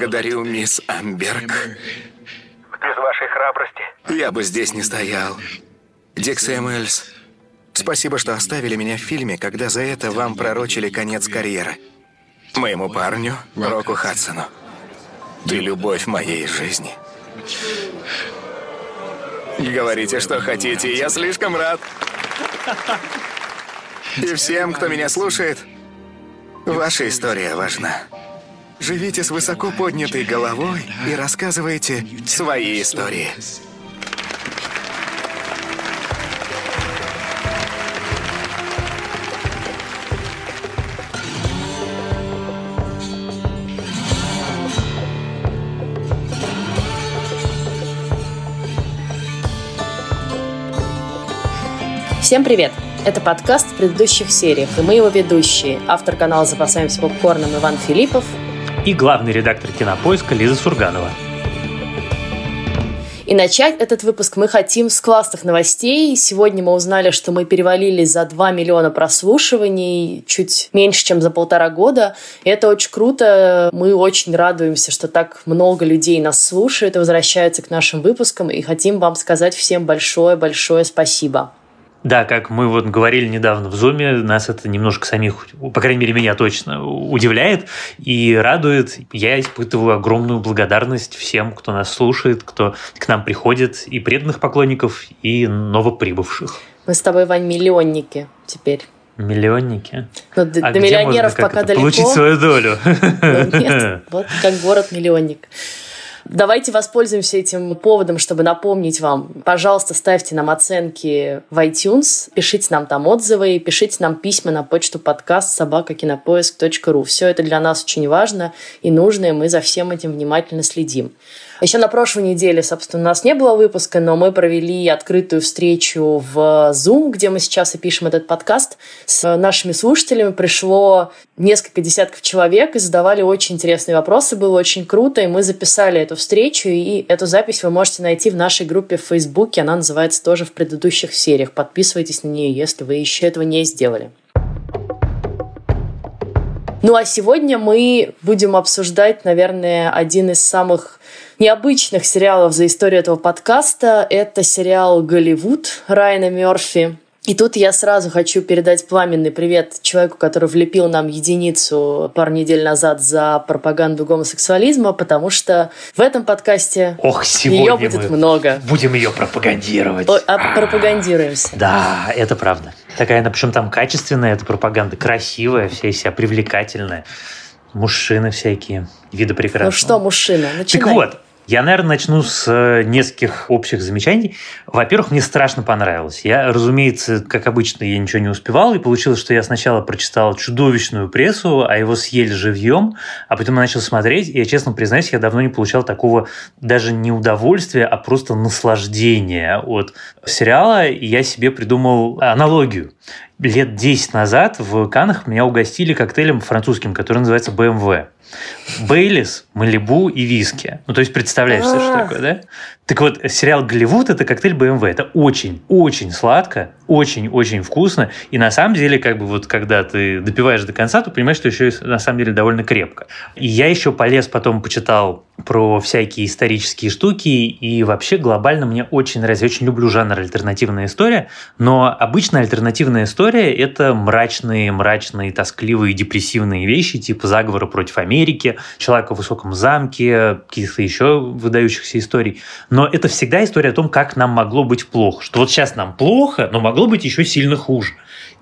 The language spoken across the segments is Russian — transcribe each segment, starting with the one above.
Благодарю, мисс Амберг. Без вашей храбрости. Я бы здесь не стоял. Дик Сэмюэльс, спасибо, что оставили меня в фильме, когда за это вам пророчили конец карьеры. Моему парню, Року Хадсону. Ты любовь моей жизни. Говорите, что хотите, я слишком рад. И всем, кто меня слушает, ваша история важна. Живите с высоко поднятой головой и рассказывайте свои истории. Всем привет! Это подкаст предыдущих сериях, и мы его ведущие. Автор канала «Запасаемся попкорном» Иван Филиппов и главный редактор кинопоиска Лиза Сурганова. И начать этот выпуск мы хотим с классных новостей. Сегодня мы узнали, что мы перевалили за 2 миллиона прослушиваний, чуть меньше, чем за полтора года. И это очень круто. Мы очень радуемся, что так много людей нас слушают и возвращаются к нашим выпускам. И хотим вам сказать всем большое-большое спасибо. Да, как мы вот говорили недавно в Зуме, нас это немножко самих, по крайней мере, меня точно удивляет и радует. Я испытываю огромную благодарность всем, кто нас слушает, кто к нам приходит, и преданных поклонников, и новоприбывших. Мы с тобой, Вань, миллионники теперь. Миллионники. Ну, до, а до миллионеров пока далеко. Получить свою долю. Ну, нет, вот как город-миллионник. Давайте воспользуемся этим поводом, чтобы напомнить вам, пожалуйста, ставьте нам оценки в iTunes, пишите нам там отзывы, пишите нам письма на почту подкаст собакакинопоиск.ру. Все это для нас очень важно и нужно, и мы за всем этим внимательно следим. Еще на прошлой неделе, собственно, у нас не было выпуска, но мы провели открытую встречу в Zoom, где мы сейчас и пишем этот подкаст. С нашими слушателями пришло несколько десятков человек и задавали очень интересные вопросы. Было очень круто, и мы записали эту встречу, и эту запись вы можете найти в нашей группе в Фейсбуке. Она называется тоже в предыдущих сериях. Подписывайтесь на нее, если вы еще этого не сделали. Ну а сегодня мы будем обсуждать, наверное, один из самых необычных сериалов за историю этого подкаста. Это сериал «Голливуд» Райана Мерфи. И тут я сразу хочу передать пламенный привет человеку, который влепил нам единицу пару недель назад за пропаганду гомосексуализма, потому что в этом подкасте Ох, сегодня ее будет много. Будем ее пропагандировать. О, а пропагандируемся. Да, это правда. Такая, причем там качественная эта пропаганда, красивая, вся из себя привлекательная. Мужчины всякие, виды прекрасные. Ну что, мужчина, начинай. Так вот, я, наверное, начну с э, нескольких общих замечаний. Во-первых, мне страшно понравилось. Я, разумеется, как обычно, я ничего не успевал, и получилось, что я сначала прочитал чудовищную прессу, а его съели живьем, а потом я начал смотреть, и я, честно признаюсь, я давно не получал такого даже не удовольствия, а просто наслаждения от сериала, и я себе придумал аналогию лет 10 назад в Канах меня угостили коктейлем французским, который называется BMW. Бейлис, Малибу и виски. Ну, то есть, представляешь, что такое, да? Так вот, сериал «Голливуд» — это коктейль BMW. Это очень-очень сладко, очень-очень вкусно. И на самом деле, как бы вот когда ты допиваешь до конца, то понимаешь, что еще на самом деле довольно крепко. И я еще полез, потом почитал про всякие исторические штуки, и вообще глобально мне очень нравится. Я очень люблю жанр альтернативная история, но обычно альтернативная история — это мрачные, мрачные, тоскливые, депрессивные вещи, типа заговора против Америки, человека в высоком замке, каких-то еще выдающихся историй. Но это всегда история о том, как нам могло быть плохо. Что вот сейчас нам плохо, но могло быть еще сильно хуже.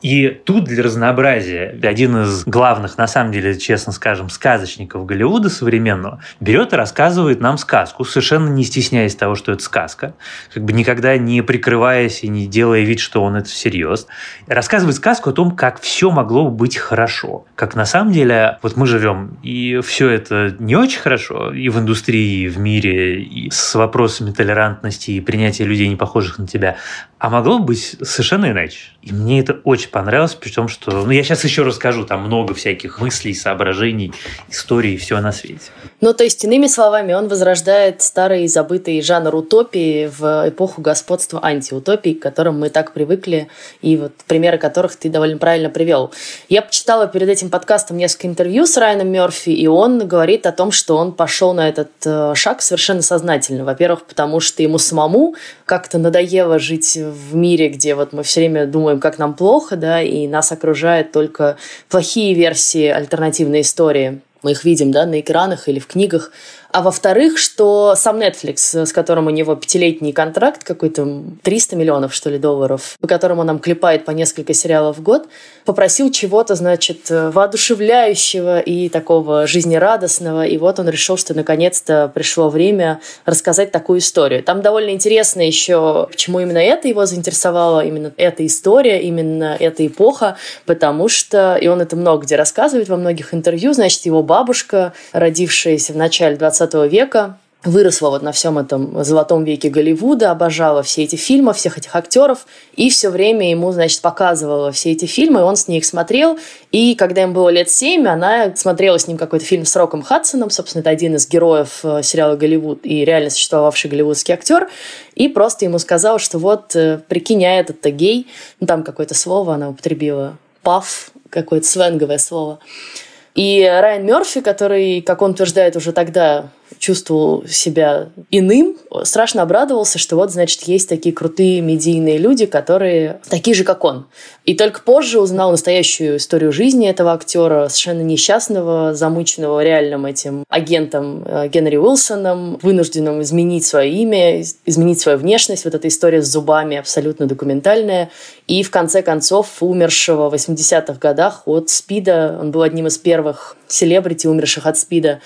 И тут для разнообразия один из главных, на самом деле, честно скажем, сказочников Голливуда современного берет и рассказывает нам сказку, совершенно не стесняясь того, что это сказка, как бы никогда не прикрываясь и не делая вид, что он это всерьез. Рассказывает сказку о том, как все могло быть хорошо. Как на самом деле, вот мы живем, и все это не очень хорошо и в индустрии, и в мире, и с вопросами толерантности и принятия людей, не похожих на тебя, а могло быть совершенно иначе. И мне это очень понравился, при том, что... Ну, я сейчас еще расскажу, там много всяких мыслей, соображений, историй и все на свете. Ну, то есть, иными словами, он возрождает старый забытый жанр утопии в эпоху господства антиутопий, к которым мы так привыкли, и вот примеры которых ты довольно правильно привел. Я почитала перед этим подкастом несколько интервью с Райаном Мерфи, и он говорит о том, что он пошел на этот э, шаг совершенно сознательно. Во-первых, потому что ему самому как-то надоело жить в мире, где вот мы все время думаем, как нам плохо, да, и нас окружают только плохие версии альтернативной истории мы их видим да, на экранах или в книгах. А во-вторых, что сам Netflix, с которым у него пятилетний контракт, какой-то 300 миллионов, что ли, долларов, по которому он нам клепает по несколько сериалов в год, попросил чего-то, значит, воодушевляющего и такого жизнерадостного. И вот он решил, что наконец-то пришло время рассказать такую историю. Там довольно интересно еще, почему именно это его заинтересовало, именно эта история, именно эта эпоха, потому что, и он это много где рассказывает во многих интервью, значит, его бабушка, родившаяся в начале 20 20 века, выросла вот на всем этом золотом веке Голливуда, обожала все эти фильмы, всех этих актеров, и все время ему, значит, показывала все эти фильмы, и он с ней их смотрел, и когда им было лет семь, она смотрела с ним какой-то фильм с Роком Хадсоном, собственно, это один из героев э, сериала «Голливуд» и реально существовавший голливудский актер, и просто ему сказал, что вот, э, прикинь, а этот-то гей, ну, там какое-то слово она употребила, паф, какое-то свенговое слово, и Райан Мерфи, который, как он утверждает, уже тогда чувствовал себя иным, страшно обрадовался, что вот, значит, есть такие крутые медийные люди, которые такие же, как он. И только позже узнал настоящую историю жизни этого актера, совершенно несчастного, замученного реальным этим агентом э, Генри Уилсоном, вынужденным изменить свое имя, изменить свою внешность. Вот эта история с зубами абсолютно документальная. И в конце концов умершего в 80-х годах от СПИДа. Он был одним из первых селебрити, умерших от СПИДа.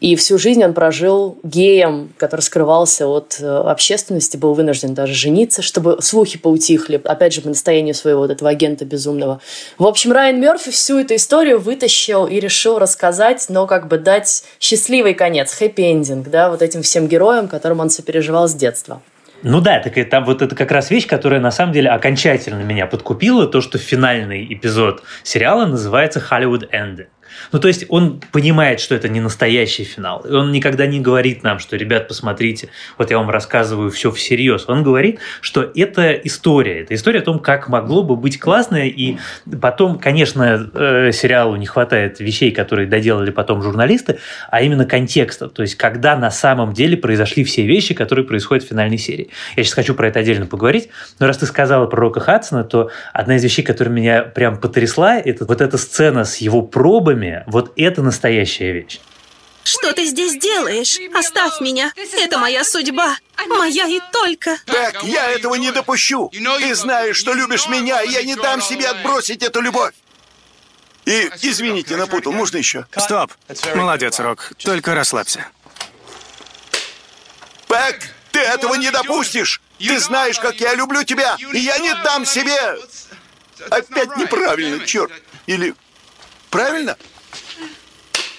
И всю жизнь он прожил геем, который скрывался от э, общественности, был вынужден даже жениться, чтобы слухи поутихли, опять же, по настоянию своего вот этого агента безумного. В общем, Райан Мерфи всю эту историю вытащил и решил рассказать, но как бы дать счастливый конец, хэппи-эндинг, да, вот этим всем героям, которым он сопереживал с детства. Ну да, так это, вот это как раз вещь, которая на самом деле окончательно меня подкупила, то, что финальный эпизод сериала называется «Hollywood Ending». Ну, то есть он понимает, что это не настоящий финал. И он никогда не говорит нам, что, ребят, посмотрите, вот я вам рассказываю все всерьез. Он говорит, что это история. Это история о том, как могло бы быть классно. И потом, конечно, э, сериалу не хватает вещей, которые доделали потом журналисты, а именно контекста. То есть, когда на самом деле произошли все вещи, которые происходят в финальной серии. Я сейчас хочу про это отдельно поговорить. Но раз ты сказала про Рока Хадсона, то одна из вещей, которая меня прям потрясла, это вот эта сцена с его пробами, Академия. Вот это настоящая вещь. Что ты здесь делаешь? Оставь меня. Это моя судьба. Моя и только. Так, я этого не допущу. Ты знаешь, что любишь меня, и я не дам себе отбросить эту любовь. И, извините, напутал, можно еще? Стоп. Молодец, Рок. Только расслабься. Пэк, ты этого не допустишь. Ты знаешь, как я люблю тебя, и я не дам себе... Опять неправильно, черт. Или... Правильно?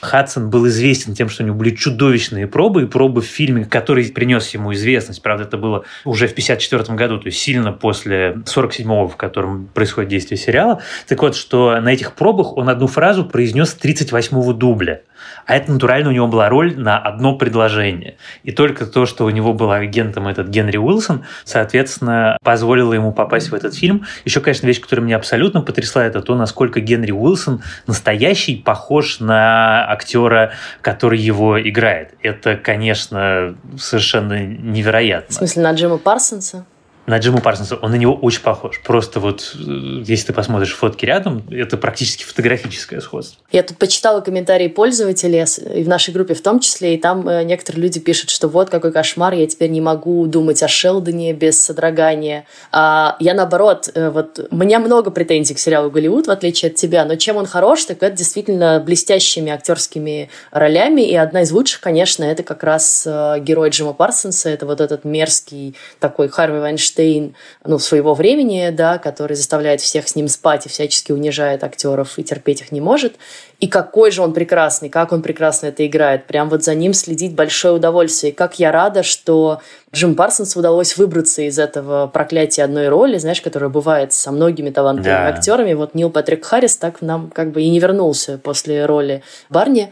Хадсон был известен тем, что у него были чудовищные пробы, и пробы в фильме, который принес ему известность. Правда, это было уже в 1954 году, то есть сильно после 47-го, в котором происходит действие сериала. Так вот, что на этих пробах он одну фразу произнес 38-го дубля. А это натурально у него была роль на одно предложение. И только то, что у него был агентом этот Генри Уилсон, соответственно, позволило ему попасть в этот фильм. Еще, конечно, вещь, которая меня абсолютно потрясла, это то, насколько Генри Уилсон настоящий, похож на актера, который его играет. Это, конечно, совершенно невероятно. В смысле, на Джима Парсонса? На Джима Парсонса, он на него очень похож. Просто вот, э, если ты посмотришь фотки рядом, это практически фотографическое сходство. Я тут почитала комментарии пользователей, и в нашей группе в том числе, и там э, некоторые люди пишут, что вот какой кошмар, я теперь не могу думать о Шелдоне без содрогания. А я наоборот, э, вот у меня много претензий к сериалу «Голливуд», в отличие от тебя, но чем он хорош, так это действительно блестящими актерскими ролями, и одна из лучших, конечно, это как раз герой Джима Парсонса, это вот этот мерзкий такой Харви Вайнштейн, Эйнштейн, ну, своего времени, да, который заставляет всех с ним спать и всячески унижает актеров и терпеть их не может. И какой же он прекрасный, как он прекрасно это играет. Прям вот за ним следить большое удовольствие. И как я рада, что Джим Парсонсу удалось выбраться из этого проклятия одной роли, знаешь, которое бывает со многими талантливыми да. актерами. Вот Нил Патрик Харрис так нам как бы и не вернулся после роли Барни.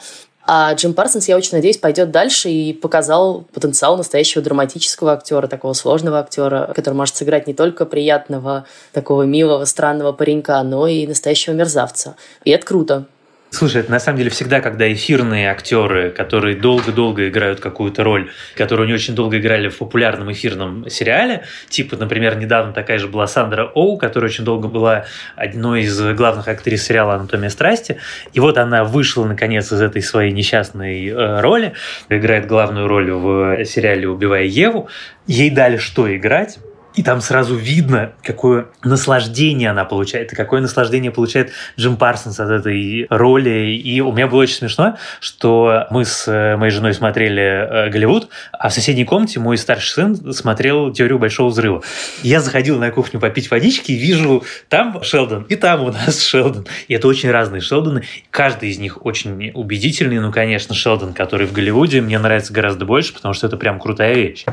А Джим Парсонс, я очень надеюсь, пойдет дальше и показал потенциал настоящего драматического актера, такого сложного актера, который может сыграть не только приятного, такого милого, странного паренька, но и настоящего мерзавца. И это круто. Слушай, это на самом деле всегда, когда эфирные актеры, которые долго-долго играют какую-то роль, которую не очень долго играли в популярном эфирном сериале, типа, например, недавно такая же была Сандра Оу, которая очень долго была одной из главных актрис сериала «Анатомия страсти», и вот она вышла, наконец, из этой своей несчастной э, роли, играет главную роль в сериале «Убивая Еву», ей дали что играть, и там сразу видно, какое наслаждение она получает, и какое наслаждение получает Джим Парсонс от этой роли. И у меня было очень смешно, что мы с э, моей женой смотрели э, Голливуд, а в соседней комнате мой старший сын смотрел «Теорию большого взрыва». Я заходил на кухню попить водички и вижу там Шелдон, и там у нас Шелдон. И это очень разные Шелдоны. Каждый из них очень убедительный. Ну, конечно, Шелдон, который в Голливуде, мне нравится гораздо больше, потому что это прям крутая вещь.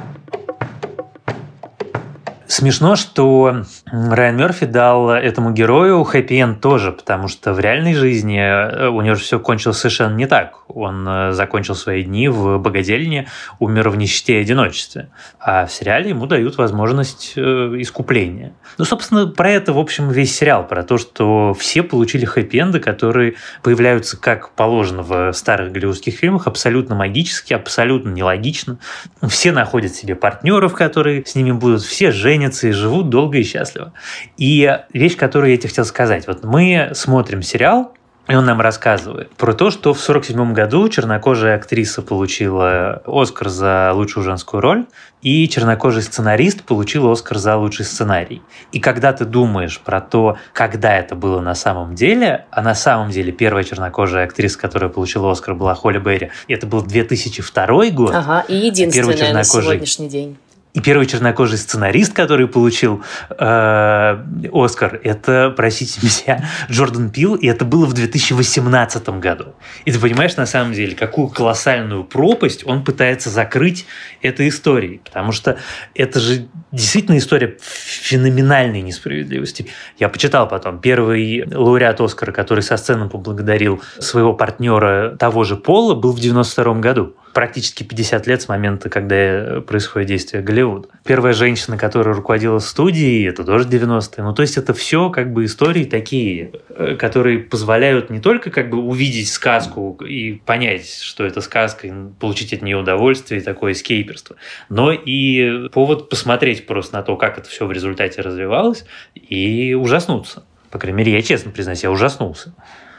Смешно, что Райан Мерфи дал этому герою хэппи-энд тоже, потому что в реальной жизни э, у него же все кончилось совершенно не так. Он э, закончил свои дни в богадельне, умер в нищете и одиночестве. А в сериале ему дают возможность э, искупления. Ну, собственно, про это, в общем, весь сериал, про то, что все получили хэппи-энды, которые появляются, как положено в старых голливудских фильмах, абсолютно магически, абсолютно нелогично. Все находят себе партнеров, которые с ними будут, все женятся, женятся и живут долго и счастливо. И вещь, которую я тебе хотел сказать. Вот мы смотрим сериал, и он нам рассказывает про то, что в 1947 году чернокожая актриса получила Оскар за лучшую женскую роль, и чернокожий сценарист получил Оскар за лучший сценарий. И когда ты думаешь про то, когда это было на самом деле, а на самом деле первая чернокожая актриса, которая получила Оскар, была Холли Берри, и это был 2002 год. Ага, и единственная первый чернокожий... на сегодняшний день. И первый чернокожий сценарист, который получил э, Оскар, это, простите меня, Джордан Пил, и это было в 2018 году. И ты понимаешь, на самом деле, какую колоссальную пропасть он пытается закрыть этой историей. Потому что это же действительно история феноменальной несправедливости. Я почитал потом. Первый лауреат Оскара, который со сцены поблагодарил своего партнера того же пола, был в 92 году практически 50 лет с момента, когда происходит действие Голливуда. Первая женщина, которая руководила студией, это тоже 90-е. Ну, то есть это все как бы истории такие, э, которые позволяют не только как бы увидеть сказку и понять, что это сказка, и получить от нее удовольствие и такое скейперство, но и повод посмотреть просто на то, как это все в результате развивалось, и ужаснуться. По крайней мере, я честно признаюсь, я ужаснулся.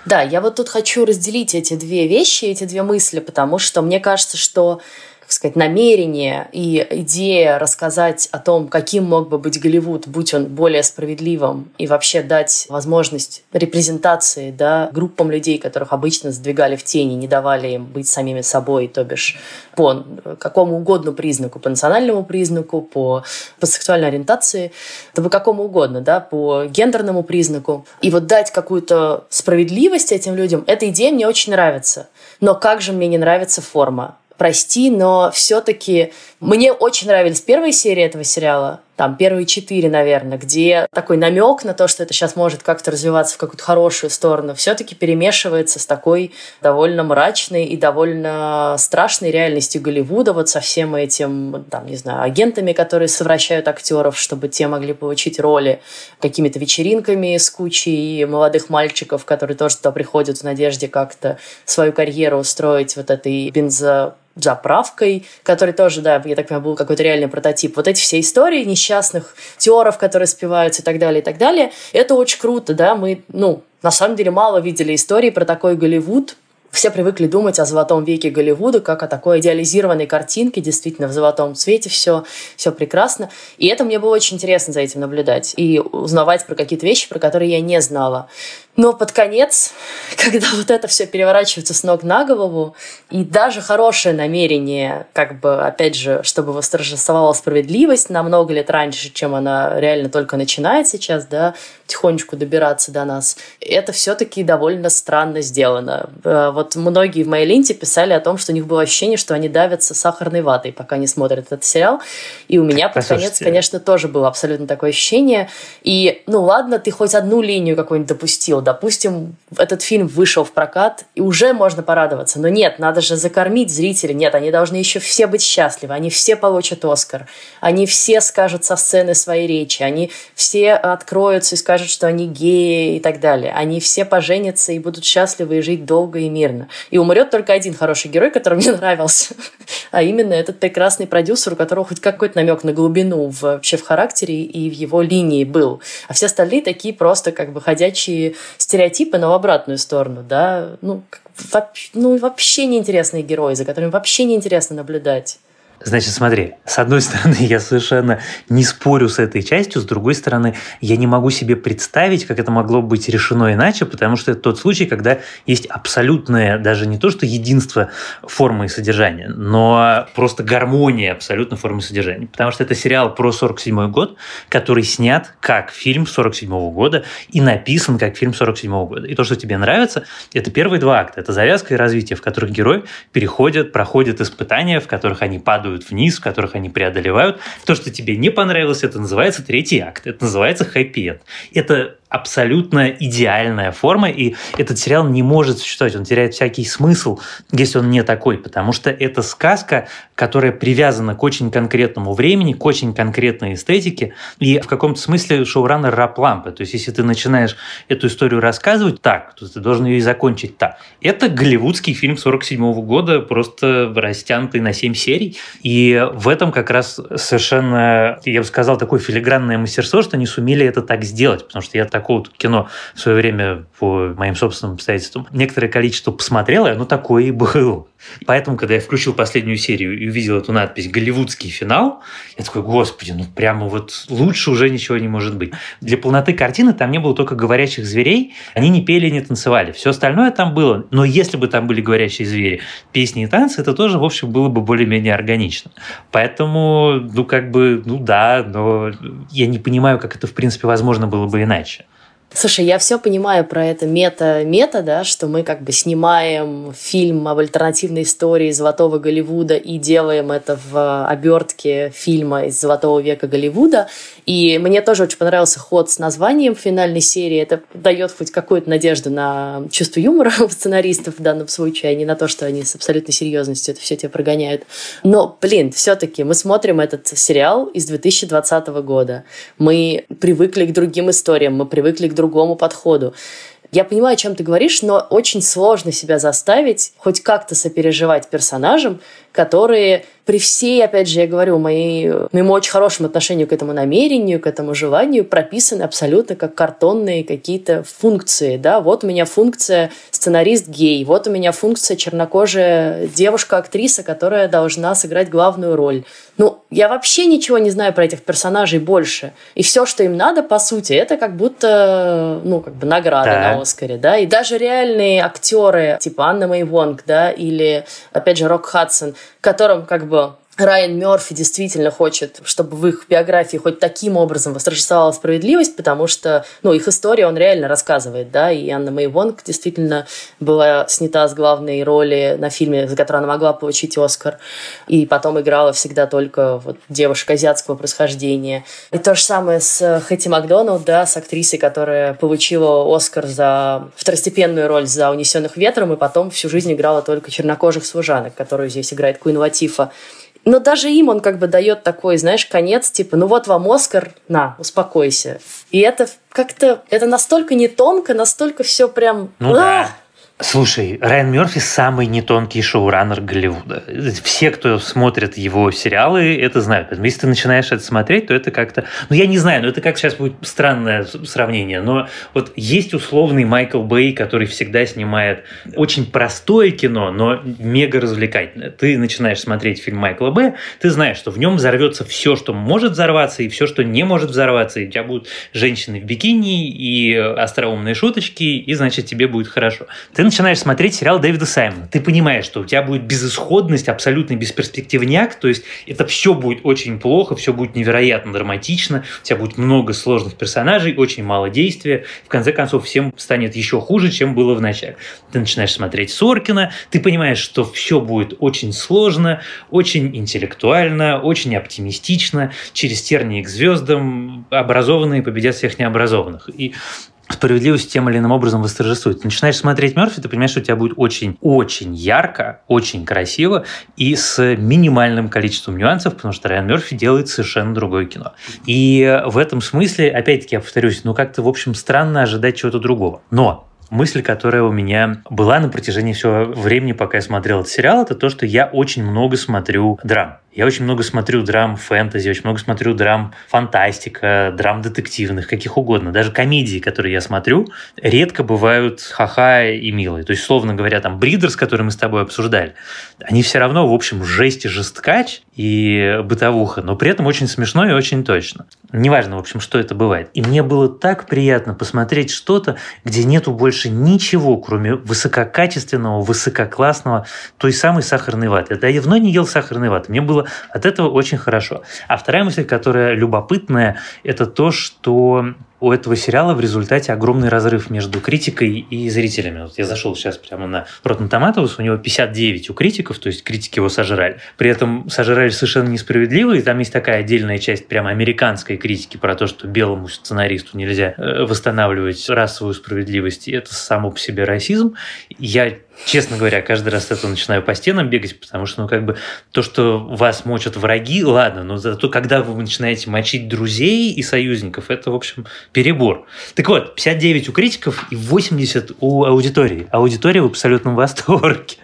Да, я вот тут хочу разделить эти две вещи, эти две мысли, потому что мне кажется, что как сказать, намерение и идея рассказать о том, каким мог бы быть Голливуд, будь он более справедливым, и вообще дать возможность репрезентации да, группам людей, которых обычно сдвигали в тени, не давали им быть самими собой, то бишь по какому угодно признаку, по национальному признаку, по, по сексуальной ориентации, да по какому угодно, да, по гендерному признаку. И вот дать какую-то справедливость этим людям, эта идея мне очень нравится. Но как же мне не нравится форма? Прости, но все-таки мне очень нравились первые серии этого сериала, там первые четыре, наверное, где такой намек на то, что это сейчас может как-то развиваться в какую-то хорошую сторону, все-таки перемешивается с такой довольно мрачной и довольно страшной реальностью Голливуда, вот со всем этим, там, не знаю, агентами, которые совращают актеров, чтобы те могли получить роли, какими-то вечеринками с кучей молодых мальчиков, которые тоже туда приходят в надежде как-то свою карьеру устроить вот этой бензо заправкой, который тоже, да, я так понимаю, был какой-то реальный прототип. Вот эти все истории несчастных теоров, которые спиваются и так далее, и так далее, это очень круто, да, мы, ну, на самом деле мало видели истории про такой Голливуд, все привыкли думать о золотом веке Голливуда как о такой идеализированной картинке, действительно в золотом цвете все, все прекрасно. И это мне было очень интересно за этим наблюдать и узнавать про какие-то вещи, про которые я не знала. Но под конец, когда вот это все переворачивается с ног на голову, и даже хорошее намерение, как бы, опять же, чтобы восторжествовала справедливость намного лет раньше, чем она реально только начинает сейчас, да, потихонечку добираться до нас, это все-таки довольно странно сделано. Э, вот многие в моей ленте писали о том, что у них было ощущение, что они давятся сахарной ватой, пока не смотрят этот сериал. И у меня под конец, конечно, тоже было абсолютно такое ощущение. И, ну ладно, ты хоть одну линию какую-нибудь допустил, допустим, этот фильм вышел в прокат, и уже можно порадоваться. Но нет, надо же закормить зрителей. Нет, они должны еще все быть счастливы. Они все получат Оскар. Они все скажут со сцены свои речи. Они все откроются и скажут, что они геи и так далее. Они все поженятся и будут счастливы и жить долго и мирно. И умрет только один хороший герой, который мне нравился. А именно этот прекрасный продюсер, у которого хоть какой-то намек на глубину в, вообще в характере и в его линии был. А все остальные такие просто как бы ходячие стереотипы, но в обратную сторону, да, ну, ну вообще неинтересные герои, за которыми вообще неинтересно наблюдать. Значит, смотри, с одной стороны, я совершенно не спорю с этой частью, с другой стороны, я не могу себе представить, как это могло быть решено иначе, потому что это тот случай, когда есть абсолютное, даже не то, что единство формы и содержания, но просто гармония абсолютно формы и содержания. Потому что это сериал про 47 год, который снят как фильм 47 года и написан как фильм 47 года. И то, что тебе нравится, это первые два акта. Это завязка и развитие, в которых герой переходит, проходит испытания, в которых они падают падают вниз, которых они преодолевают. То, что тебе не понравилось, это называется третий акт. Это называется хэппи-энд. Это абсолютно идеальная форма, и этот сериал не может существовать, он теряет всякий смысл, если он не такой, потому что это сказка, которая привязана к очень конкретному времени, к очень конкретной эстетике, и в каком-то смысле шоураннер раб лампы. То есть, если ты начинаешь эту историю рассказывать так, то ты должен ее и закончить так. Это голливудский фильм 47 года, просто растянутый на 7 серий, и в этом как раз совершенно, я бы сказал, такое филигранное мастерство, что они сумели это так сделать, потому что я такого кино в свое время по моим собственным обстоятельствам некоторое количество посмотрел, и оно такое и было. Поэтому, когда я включил последнюю серию и увидел эту надпись «Голливудский финал», я такой, господи, ну прямо вот лучше уже ничего не может быть. Для полноты картины там не было только говорящих зверей, они не пели, не танцевали. Все остальное там было. Но если бы там были говорящие звери, песни и танцы, это тоже, в общем, было бы более-менее органично. Поэтому, ну как бы, ну да, но я не понимаю, как это, в принципе, возможно было бы иначе. Слушай, я все понимаю про это мета-мета, да, что мы как бы снимаем фильм об альтернативной истории Золотого Голливуда и делаем это в обертке фильма из Золотого века Голливуда. И мне тоже очень понравился ход с названием финальной серии. Это дает хоть какую-то надежду на чувство юмора у сценаристов в данном случае, а не на то, что они с абсолютной серьезностью это все тебе прогоняют. Но, блин, все-таки мы смотрим этот сериал из 2020 года. Мы привыкли к другим историям, мы привыкли к другому подходу. Я понимаю, о чем ты говоришь, но очень сложно себя заставить хоть как-то сопереживать персонажам, которые при всей, опять же, я говорю, моей, моему очень хорошему отношению к этому намерению, к этому желанию прописаны абсолютно как картонные какие-то функции. Да? Вот у меня функция сценарист гей, вот у меня функция чернокожая девушка-актриса, которая должна сыграть главную роль. Ну, я вообще ничего не знаю про этих персонажей больше. И все, что им надо, по сути, это как будто, ну, как бы награда да. на Оскаре, да. И даже реальные актеры, типа Анна Мэй Вонг, да, или, опять же, Рок Хадсон, которым как бы Райан Мерфи действительно хочет, чтобы в их биографии хоть таким образом восторжествовала справедливость, потому что, ну, их история он реально рассказывает, да, и Анна Мэй Вонг действительно была снята с главной роли на фильме, за который она могла получить Оскар, и потом играла всегда только вот девушек азиатского происхождения. И то же самое с Хэти Макдоналд, да, с актрисой, которая получила Оскар за второстепенную роль за «Унесенных ветром», и потом всю жизнь играла только чернокожих служанок, которую здесь играет Куин Латифа. Но даже им он как бы дает такой, знаешь, конец, типа, ну вот вам Оскар, на, успокойся. И это как-то, это настолько не тонко, настолько все прям... Ну да. Слушай, Райан Мерфи самый нетонкий шоураннер Голливуда. Все, кто смотрит его сериалы, это знают. Если ты начинаешь это смотреть, то это как-то... Ну, я не знаю, но это как сейчас будет странное сравнение, но вот есть условный Майкл Бэй, который всегда снимает очень простое кино, но мега развлекательное. Ты начинаешь смотреть фильм Майкла Бэя, ты знаешь, что в нем взорвется все, что может взорваться, и все, что не может взорваться, и у тебя будут женщины в бикини, и остроумные шуточки, и, значит, тебе будет хорошо. Ты начинаешь смотреть сериал Дэвида Саймона. Ты понимаешь, что у тебя будет безысходность, абсолютный бесперспективняк, то есть это все будет очень плохо, все будет невероятно драматично, у тебя будет много сложных персонажей, очень мало действия. В конце концов, всем станет еще хуже, чем было в начале. Ты начинаешь смотреть Соркина, ты понимаешь, что все будет очень сложно, очень интеллектуально, очень оптимистично, через тернии к звездам, образованные победят всех необразованных. И справедливость тем или иным образом восторжествует. Ты начинаешь смотреть Мерфи, ты понимаешь, что у тебя будет очень-очень ярко, очень красиво и с минимальным количеством нюансов, потому что Райан Мерфи делает совершенно другое кино. И в этом смысле, опять-таки, я повторюсь, ну как-то, в общем, странно ожидать чего-то другого. Но мысль, которая у меня была на протяжении всего времени, пока я смотрел этот сериал, это то, что я очень много смотрю драм. Я очень много смотрю драм фэнтези, очень много смотрю драм фантастика, драм детективных, каких угодно. Даже комедии, которые я смотрю, редко бывают ха-ха и милые. То есть, словно говоря, там Бридерс, который мы с тобой обсуждали, они все равно, в общем, жесть и жесткач и бытовуха, но при этом очень смешно и очень точно. Неважно, в общем, что это бывает. И мне было так приятно посмотреть что-то, где нету больше ничего, кроме высококачественного, высококлассного, той самой сахарной ваты. Я давно не ел сахарной ваты. Мне было от этого очень хорошо. А вторая мысль, которая любопытная, это то, что у этого сериала в результате огромный разрыв между критикой и зрителями. Вот я зашел сейчас прямо на Rotten Tomatoes, у него 59 у критиков, то есть критики его сожрали. При этом сожрали совершенно несправедливо, и там есть такая отдельная часть прямо американской критики про то, что белому сценаристу нельзя э, восстанавливать расовую справедливость, и это само по себе расизм. Я честно говоря, каждый раз это начинаю по стенам бегать, потому что, ну, как бы, то, что вас мочат враги, ладно, но зато, когда вы начинаете мочить друзей и союзников, это, в общем, перебор. Так вот, 59 у критиков и 80 у аудитории. Аудитория в абсолютном восторге.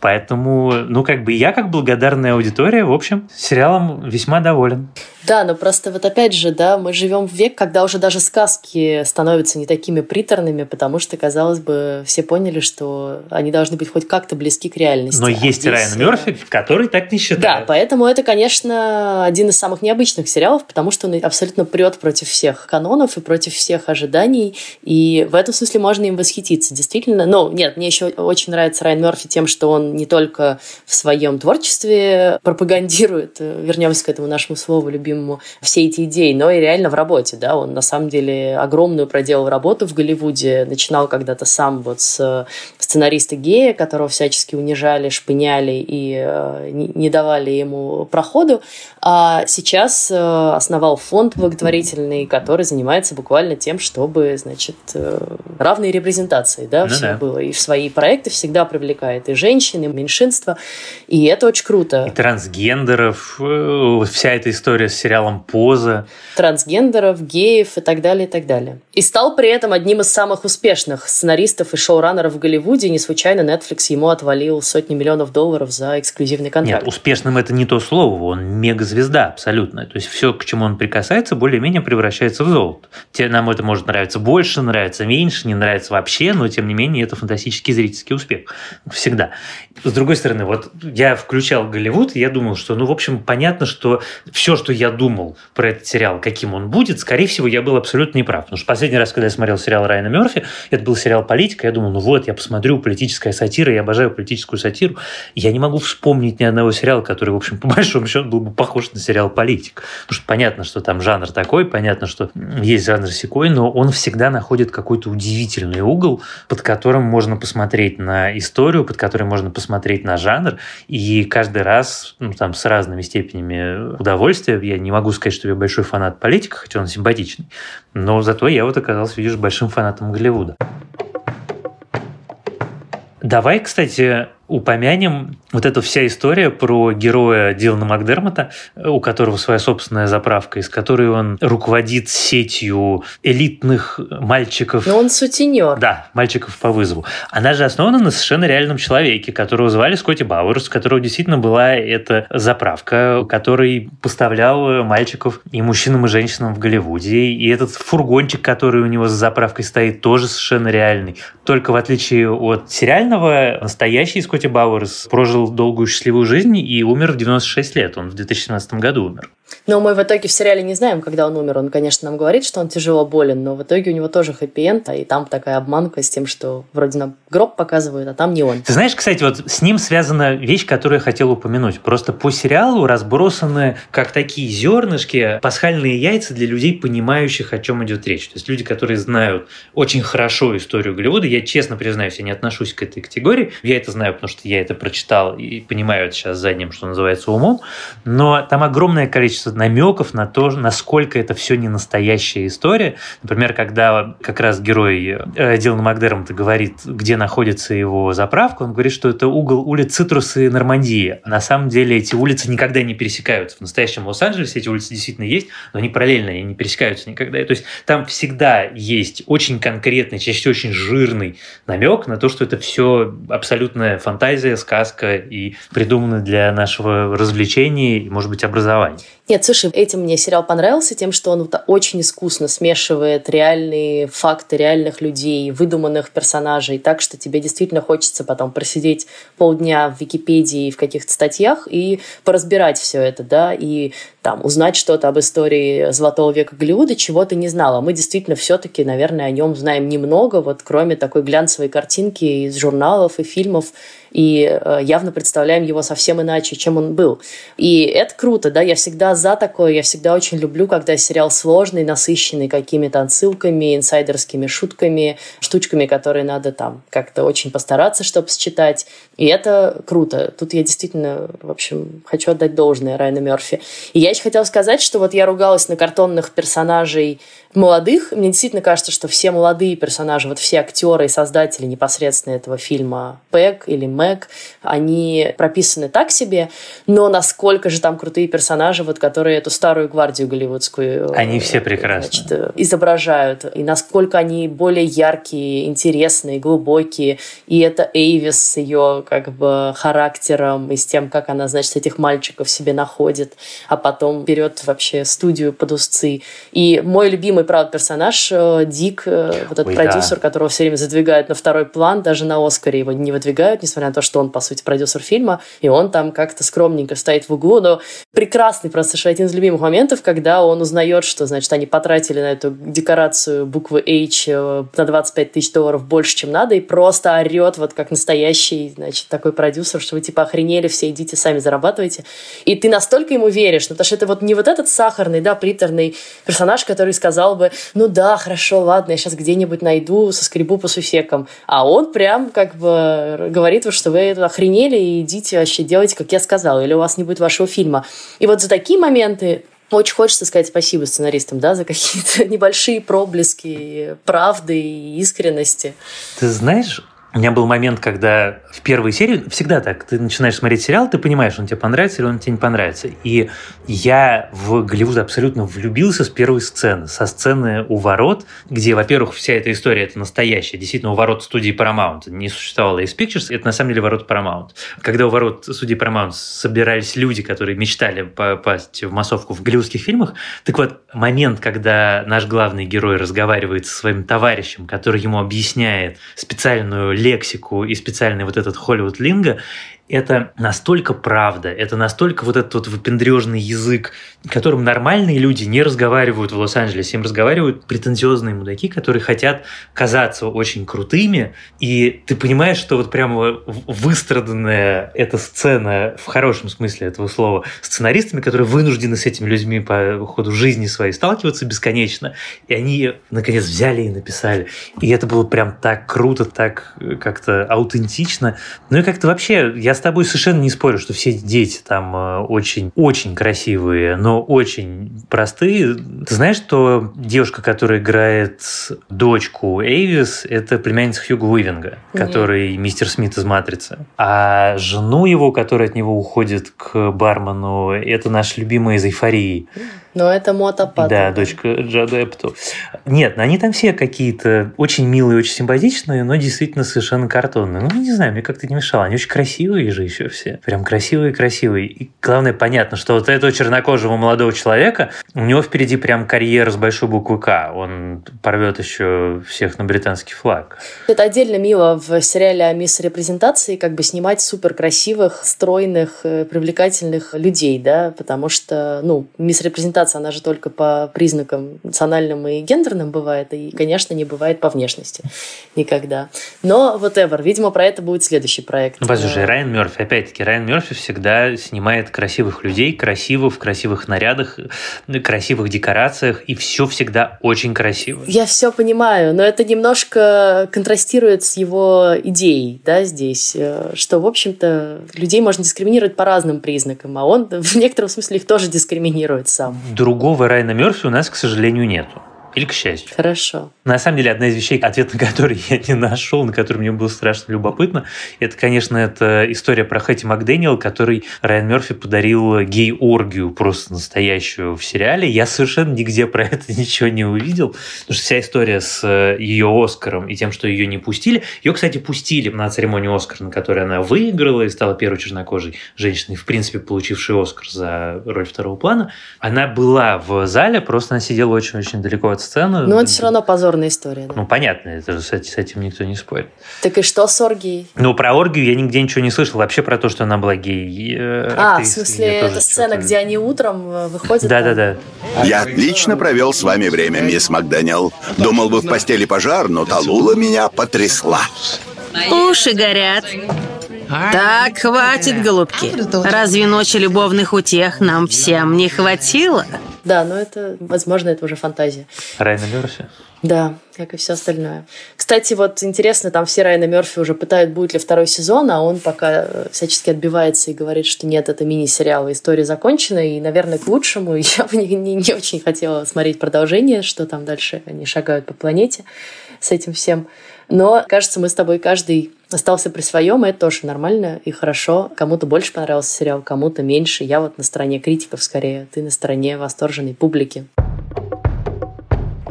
Поэтому, ну, как бы, я, как благодарная аудитория, в общем, сериалом весьма доволен. Да, но просто вот опять же, да, мы живем в век, когда уже даже сказки становятся не такими приторными, потому что, казалось бы, все поняли, что они должны быть хоть как-то близки к реальности. Но а есть здесь... Райан Мерфи, который так не считает. Да, поэтому это, конечно, один из самых необычных сериалов, потому что он абсолютно прет против всех канонов и против всех ожиданий, и в этом смысле можно им восхититься, действительно. Но нет, мне еще очень нравится Райан Мерфи тем, что он не только в своем творчестве пропагандирует, вернемся к этому нашему слову любимому, все эти идеи, но и реально в работе, да, он на самом деле огромную проделал работу в Голливуде, начинал когда-то сам вот с сценариста гея, которого всячески унижали, шпыняли и э, не давали ему проходу, а сейчас э, основал фонд благотворительный, который занимается буквально тем, чтобы, значит, э, равной репрезентации, да, ну, все да. было, и в свои проекты всегда привлекает и женщин, и меньшинства, и это очень круто. И трансгендеров, вся эта история с сериалом «Поза». Трансгендеров, геев и так далее, и так далее. И стал при этом одним из самых успешных сценаристов и шоураннеров в Голливуде. Не случайно Netflix ему отвалил сотни миллионов долларов за эксклюзивный контракт. Нет, успешным это не то слово. Он мегазвезда абсолютно. То есть все, к чему он прикасается, более-менее превращается в золото. Нам это может нравиться больше, нравится меньше, не нравится вообще, но тем не менее это фантастический зрительский успех. Всегда. С другой стороны, вот я включал Голливуд, и я думал, что, ну, в общем, понятно, что все, что я думал про этот сериал, каким он будет, скорее всего, я был абсолютно неправ. Потому что последний раз, когда я смотрел сериал Райана Мерфи, это был сериал «Политика», я думал, ну вот, я посмотрю политическая сатира, я обожаю политическую сатиру. Я не могу вспомнить ни одного сериала, который, в общем, по большому счету был бы похож на сериал «Политик». Потому что понятно, что там жанр такой, понятно, что есть жанр секой, но он всегда находит какой-то удивительный угол, под которым можно посмотреть на историю, под которым можно посмотреть на жанр, и каждый раз ну, там, с разными степенями удовольствия я не могу сказать, что я большой фанат политика, хотя он симпатичный, но зато я вот оказался, видишь, большим фанатом Голливуда. Давай, кстати, упомянем вот эту вся история про героя Дилана Макдермота, у которого своя собственная заправка, из которой он руководит сетью элитных мальчиков. Но он сутенер. Да, мальчиков по вызову. Она же основана на совершенно реальном человеке, которого звали Скотти Бауэрс, у которого действительно была эта заправка, который поставлял мальчиков и мужчинам, и женщинам в Голливуде. И этот фургончик, который у него за заправкой стоит, тоже совершенно реальный. Только в отличие от сериального, настоящий Скотти Бауэрс прожил долгую счастливую жизнь и умер в 96 лет. Он в 2017 году умер. Но мы в итоге в сериале не знаем, когда он умер. Он, конечно, нам говорит, что он тяжело болен, но в итоге у него тоже хэппи-энд, и там такая обманка с тем, что вроде нам гроб показывают, а там не он. Ты знаешь, кстати, вот с ним связана вещь, которую я хотел упомянуть. Просто по сериалу разбросаны как такие зернышки, пасхальные яйца для людей, понимающих, о чем идет речь. То есть люди, которые знают очень хорошо историю Голливуда. Я честно признаюсь, я не отношусь к этой категории. Я это знаю, потому что я это прочитал и понимаю это сейчас задним, что называется, умом. Но там огромное количество количество намеков на то, насколько это все не настоящая история. Например, когда как раз герой э, Дилана говорит, где находится его заправка, он говорит, что это угол улиц Цитрусы Нормандии. На самом деле эти улицы никогда не пересекаются. В настоящем Лос-Анджелесе эти улицы действительно есть, но они параллельно, они не пересекаются никогда. То есть там всегда есть очень конкретный, чаще всего очень жирный намек на то, что это все абсолютная фантазия, сказка и придумано для нашего развлечения и, может быть, образования. Нет, слушай, этим мне сериал понравился тем, что он вот очень искусно смешивает реальные факты реальных людей, выдуманных персонажей, так что тебе действительно хочется потом просидеть полдня в Википедии в каких-то статьях и поразбирать все это, да, и там узнать что-то об истории Золотого века Голливуда, чего ты не знала. Мы действительно все-таки, наверное, о нем знаем немного, вот кроме такой глянцевой картинки из журналов и фильмов, и э, явно представляем его совсем иначе, чем он был. И это круто, да, я всегда за такое, я всегда очень люблю, когда сериал сложный, насыщенный какими-то отсылками, инсайдерскими шутками, штучками, которые надо там как-то очень постараться, чтобы считать. И это круто. Тут я действительно, в общем, хочу отдать должное Райану Мерфи. И я еще хотела сказать, что вот я ругалась на картонных персонажей молодых. Мне действительно кажется, что все молодые персонажи, вот все актеры и создатели непосредственно этого фильма Пэк или Мэг, они прописаны так себе, но насколько же там крутые персонажи, вот которые эту старую гвардию голливудскую они все э, прекрасны. Значит, изображают, и насколько они более яркие, интересные, глубокие. И это Эйвис с ее как бы характером и с тем, как она, значит, этих мальчиков себе находит, а потом берет вообще студию под узцы. И мой любимый, правда, персонаж э, Дик, э, вот этот Ой, продюсер, да. которого все время задвигают на второй план, даже на Оскаре его не выдвигают, несмотря на то, что он, по сути, продюсер фильма, и он там как-то скромненько стоит в углу, но прекрасный просто что один из любимых моментов, когда он узнает, что, значит, они потратили на эту декорацию буквы H э, на 25 тысяч долларов больше, чем надо, и просто орет вот как настоящий, значит, такой продюсер, что вы типа охренели, все идите сами зарабатывайте. И ты настолько ему веришь, ну, потому что это вот не вот этот сахарный, да, приторный персонаж, который сказал бы, ну да, хорошо, ладно, я сейчас где-нибудь найду, соскребу по сусекам. А он прям как бы говорит, что вы охренели и идите вообще делайте, как я сказал, или у вас не будет вашего фильма. И вот за такие моменты очень хочется сказать спасибо сценаристам, да, за какие-то небольшие проблески правды и искренности. Ты знаешь, у меня был момент, когда в первой серии, всегда так, ты начинаешь смотреть сериал, ты понимаешь, он тебе понравится или он тебе не понравится. И я в Голливуд абсолютно влюбился с первой сцены, со сцены у ворот, где, во-первых, вся эта история это настоящая, действительно, у ворот студии Paramount не существовало Ace Pictures, это на самом деле ворот Paramount. Когда у ворот студии Paramount собирались люди, которые мечтали попасть в массовку в голливудских фильмах, так вот, момент, когда наш главный герой разговаривает со своим товарищем, который ему объясняет специальную лексику и специальный вот этот Холливуд линго, это настолько правда, это настолько вот этот вот выпендрежный язык, которым нормальные люди не разговаривают в Лос-Анджелесе, им разговаривают претензиозные мудаки, которые хотят казаться очень крутыми, и ты понимаешь, что вот прямо выстраданная эта сцена в хорошем смысле этого слова сценаристами, которые вынуждены с этими людьми по ходу жизни своей сталкиваться бесконечно, и они наконец взяли и написали. И это было прям так круто, так как-то аутентично. Ну и как-то вообще я с тобой совершенно не спорю, что все дети там очень-очень э, красивые, но очень простые. Ты знаешь, что девушка, которая играет дочку Эйвис, это племянница Хьюга Уивинга, который Нет. мистер Смит из «Матрицы». А жену его, которая от него уходит к бармену, это наш любимый из «Эйфории». Но это мотопад. Да, дочка Джада Эпту. Нет, они там все какие-то очень милые, очень симпатичные, но действительно совершенно картонные. Ну, не знаю, мне как-то не мешало. Они очень красивые же еще все. Прям красивые-красивые. И главное, понятно, что вот этого чернокожего молодого человека, у него впереди прям карьера с большой буквы К. Он порвет еще всех на британский флаг. Это отдельно мило в сериале о мисс репрезентации как бы снимать супер красивых, стройных, э, привлекательных людей, да, потому что, ну, мисс репрезентация сегментация, она же только по признакам национальным и гендерным бывает, и, конечно, не бывает по внешности никогда. Но whatever, видимо, про это будет следующий проект. Ну, послушай, Райан Мерфи, опять-таки, Райан Мерфи всегда снимает красивых людей, красиво, в красивых нарядах, красивых декорациях, и все всегда очень красиво. Я все понимаю, но это немножко контрастирует с его идеей, да, здесь, э, что, в общем-то, людей можно дискриминировать по разным признакам, а он в некотором смысле их тоже дискриминирует сам другого Райана Мерфи у нас, к сожалению, нету. Или к счастью. Хорошо. На самом деле, одна из вещей, ответ на который я не нашел, на который мне было страшно любопытно, это, конечно, это история про Хэти Макдэниел, который Райан Мерфи подарил гей-оргию просто настоящую в сериале. Я совершенно нигде про это ничего не увидел, потому что вся история с э, ее Оскаром и тем, что ее не пустили. Ее, кстати, пустили на церемонию Оскара, на которой она выиграла и стала первой чернокожей женщиной, в принципе, получившей Оскар за роль второго плана. Она была в зале, просто она сидела очень-очень далеко от сцены. Но это все равно позорная история. Да? Ну, понятно, это же с, с этим никто не спорит. Так и что с оргией? Ну, про оргию я нигде ничего не слышал. Вообще про то, что она была гей. Э, а, в смысле, это сцена, где они утром э, выходят? Да-да-да. Я отлично провел с вами время, мисс Макдэниел. Думал бы в постели пожар, но Талула меня потрясла. Уши горят. Так, хватит, голубки. Разве ночи любовных утех нам всем не хватило? Да, но это, возможно, это уже фантазия. Райана Мерфи? Да, как и все остальное. Кстати, вот интересно, там все Райана Мерфи уже пытают, будет ли второй сезон, а он пока э, всячески отбивается и говорит, что нет, это мини-сериал, история закончена, и, наверное, к лучшему. Я бы не, не, не очень хотела смотреть продолжение, что там дальше они шагают по планете с этим всем. Но, кажется, мы с тобой каждый остался при своем, и это тоже нормально и хорошо. Кому-то больше понравился сериал, кому-то меньше. Я вот на стороне критиков скорее, ты на стороне восторженной публики.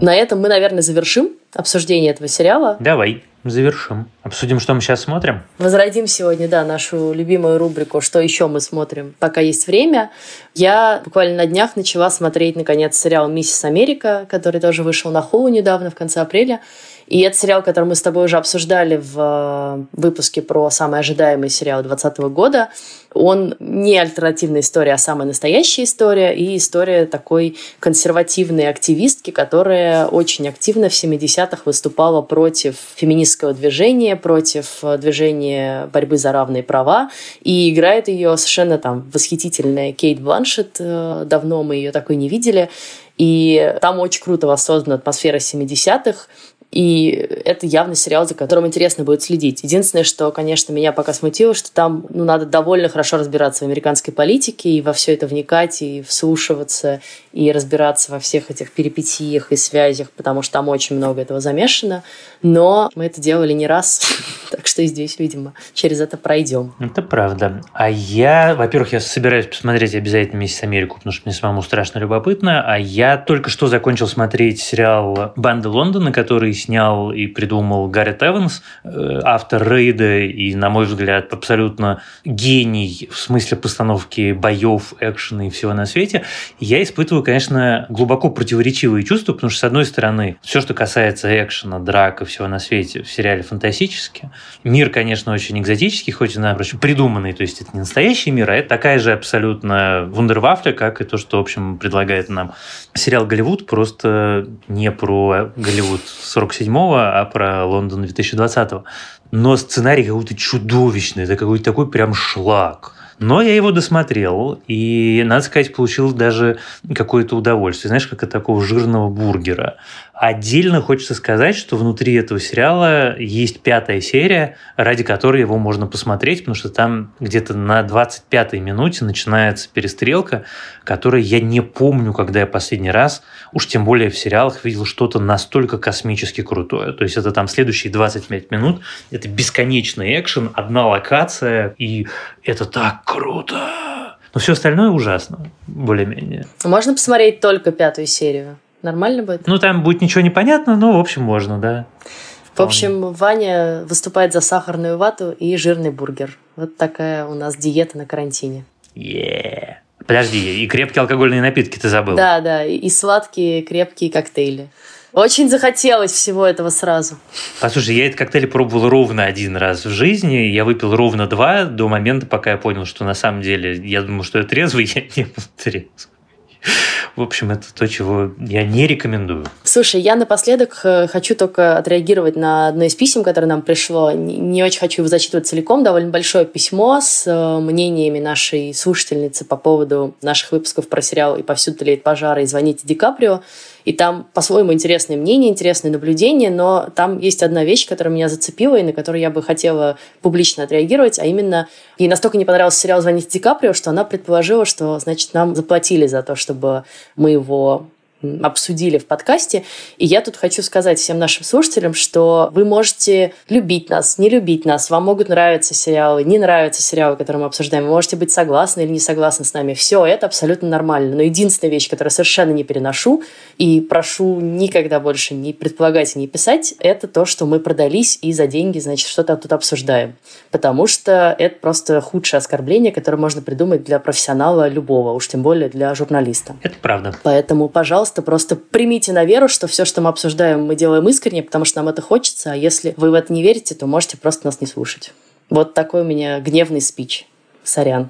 На этом мы, наверное, завершим обсуждение этого сериала. Давай, завершим. Обсудим, что мы сейчас смотрим. Возродим сегодня, да, нашу любимую рубрику «Что еще мы смотрим?» Пока есть время. Я буквально на днях начала смотреть, наконец, сериал «Миссис Америка», который тоже вышел на Хулу недавно, в конце апреля. И это сериал, который мы с тобой уже обсуждали в э, выпуске про самый ожидаемый сериал 2020 года. Он не альтернативная история, а самая настоящая история. И история такой консервативной активистки, которая очень активно в 70-х выступала против феминистского движения, против э, движения борьбы за равные права. И играет ее совершенно там восхитительная Кейт Бланшет. Э, давно мы ее такой не видели. И там очень круто воссоздана атмосфера 70-х. И это явно сериал, за которым интересно будет следить. Единственное, что, конечно, меня пока смутило, что там ну, надо довольно хорошо разбираться в американской политике и во все это вникать, и вслушиваться, и разбираться во всех этих перипетиях и связях, потому что там очень много этого замешано. Но мы это делали не раз, так что и здесь, видимо, через это пройдем. Это правда. А я, во-первых, я собираюсь посмотреть обязательно «Миссис Америку», потому что мне самому страшно любопытно, а я только что закончил смотреть сериал «Банда Лондона», который снял и придумал Гаррет Эванс, э, автор Рейда и, на мой взгляд, абсолютно гений в смысле постановки боев, экшена и всего на свете, я испытываю, конечно, глубоко противоречивые чувства, потому что, с одной стороны, все, что касается экшена, драк и всего на свете в сериале фантастически. Мир, конечно, очень экзотический, хоть и напрочь придуманный, то есть это не настоящий мир, а это такая же абсолютно вундервафля, как и то, что, в общем, предлагает нам сериал «Голливуд», просто не про Голливуд 40 47-го, а про Лондон 2020-го. Но сценарий какой-то чудовищный, это какой-то такой прям шлак. Но я его досмотрел, и, надо сказать, получил даже какое-то удовольствие. Знаешь, как от такого жирного бургера. Отдельно хочется сказать, что внутри этого сериала есть пятая серия, ради которой его можно посмотреть, потому что там где-то на 25-й минуте начинается перестрелка, которой я не помню, когда я последний раз, уж тем более в сериалах, видел что-то настолько космически крутое. То есть это там следующие 25 минут, это бесконечный экшен, одна локация, и это так круто. Но все остальное ужасно, более-менее. Можно посмотреть только пятую серию. Нормально будет? Ну, там будет ничего не понятно, но, в общем, можно, да. В общем, Ваня выступает за сахарную вату и жирный бургер. Вот такая у нас диета на карантине. Yeah. Подожди, и крепкие алкогольные напитки ты забыл? Да, да, и сладкие крепкие коктейли. Очень захотелось всего этого сразу. Послушай, я этот коктейль пробовал ровно один раз в жизни. Я выпил ровно два до момента, пока я понял, что на самом деле я думал, что я трезвый, я не был трезвый. В общем, это то, чего я не рекомендую. Слушай, я напоследок э, хочу только отреагировать на одно из писем, которое нам пришло. Не очень хочу его зачитывать целиком. Довольно большое письмо с э, мнениями нашей слушательницы по поводу наших выпусков про сериал «И повсюду тлеет пожары» и «Звоните Ди Каприо». И там по-своему интересные мнения, интересные наблюдения, но там есть одна вещь, которая меня зацепила и на которую я бы хотела публично отреагировать, а именно ей настолько не понравился сериал «Звоните Ди Каприо», что она предположила, что, значит, нам заплатили за то, чтобы мы его обсудили в подкасте. И я тут хочу сказать всем нашим слушателям, что вы можете любить нас, не любить нас, вам могут нравиться сериалы, не нравятся сериалы, которые мы обсуждаем, вы можете быть согласны или не согласны с нами. Все это абсолютно нормально. Но единственная вещь, которую совершенно не переношу и прошу никогда больше не предполагать и не писать, это то, что мы продались и за деньги, значит, что-то тут обсуждаем. Потому что это просто худшее оскорбление, которое можно придумать для профессионала любого, уж тем более для журналиста. Это правда. Поэтому, пожалуйста, пожалуйста, просто примите на веру, что все, что мы обсуждаем, мы делаем искренне, потому что нам это хочется, а если вы в это не верите, то можете просто нас не слушать. Вот такой у меня гневный спич. Сорян.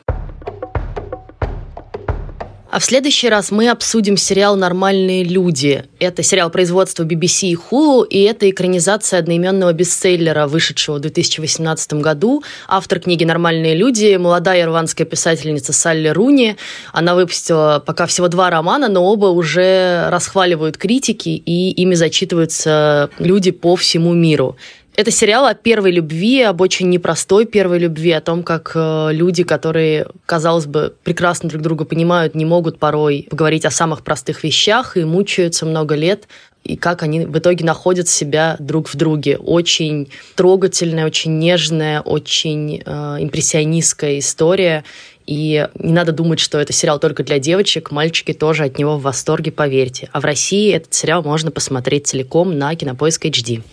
А в следующий раз мы обсудим сериал «Нормальные люди». Это сериал производства BBC и Hulu, и это экранизация одноименного бестселлера, вышедшего в 2018 году. Автор книги «Нормальные люди» – молодая ирландская писательница Салли Руни. Она выпустила пока всего два романа, но оба уже расхваливают критики, и ими зачитываются люди по всему миру. Это сериал о первой любви, об очень непростой первой любви, о том, как э, люди, которые, казалось бы, прекрасно друг друга понимают, не могут порой поговорить о самых простых вещах и мучаются много лет, и как они в итоге находят себя друг в друге. Очень трогательная, очень нежная, очень э, импрессионистская история. И не надо думать, что это сериал только для девочек. Мальчики тоже от него в восторге, поверьте. А в России этот сериал можно посмотреть целиком на Кинопоиск HD.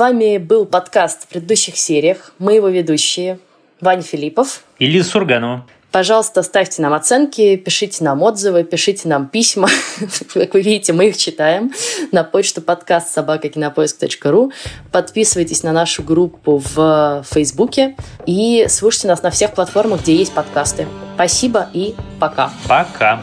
С вами был подкаст в предыдущих сериях. Мы его ведущие. Ваня Филиппов. И Лиза Сурганова. Пожалуйста, ставьте нам оценки, пишите нам отзывы, пишите нам письма. Как вы видите, мы их читаем на почту подкаст собакакинопоиск.ру. Подписывайтесь на нашу группу в Фейсбуке и слушайте нас на всех платформах, где есть подкасты. Спасибо и пока. Пока.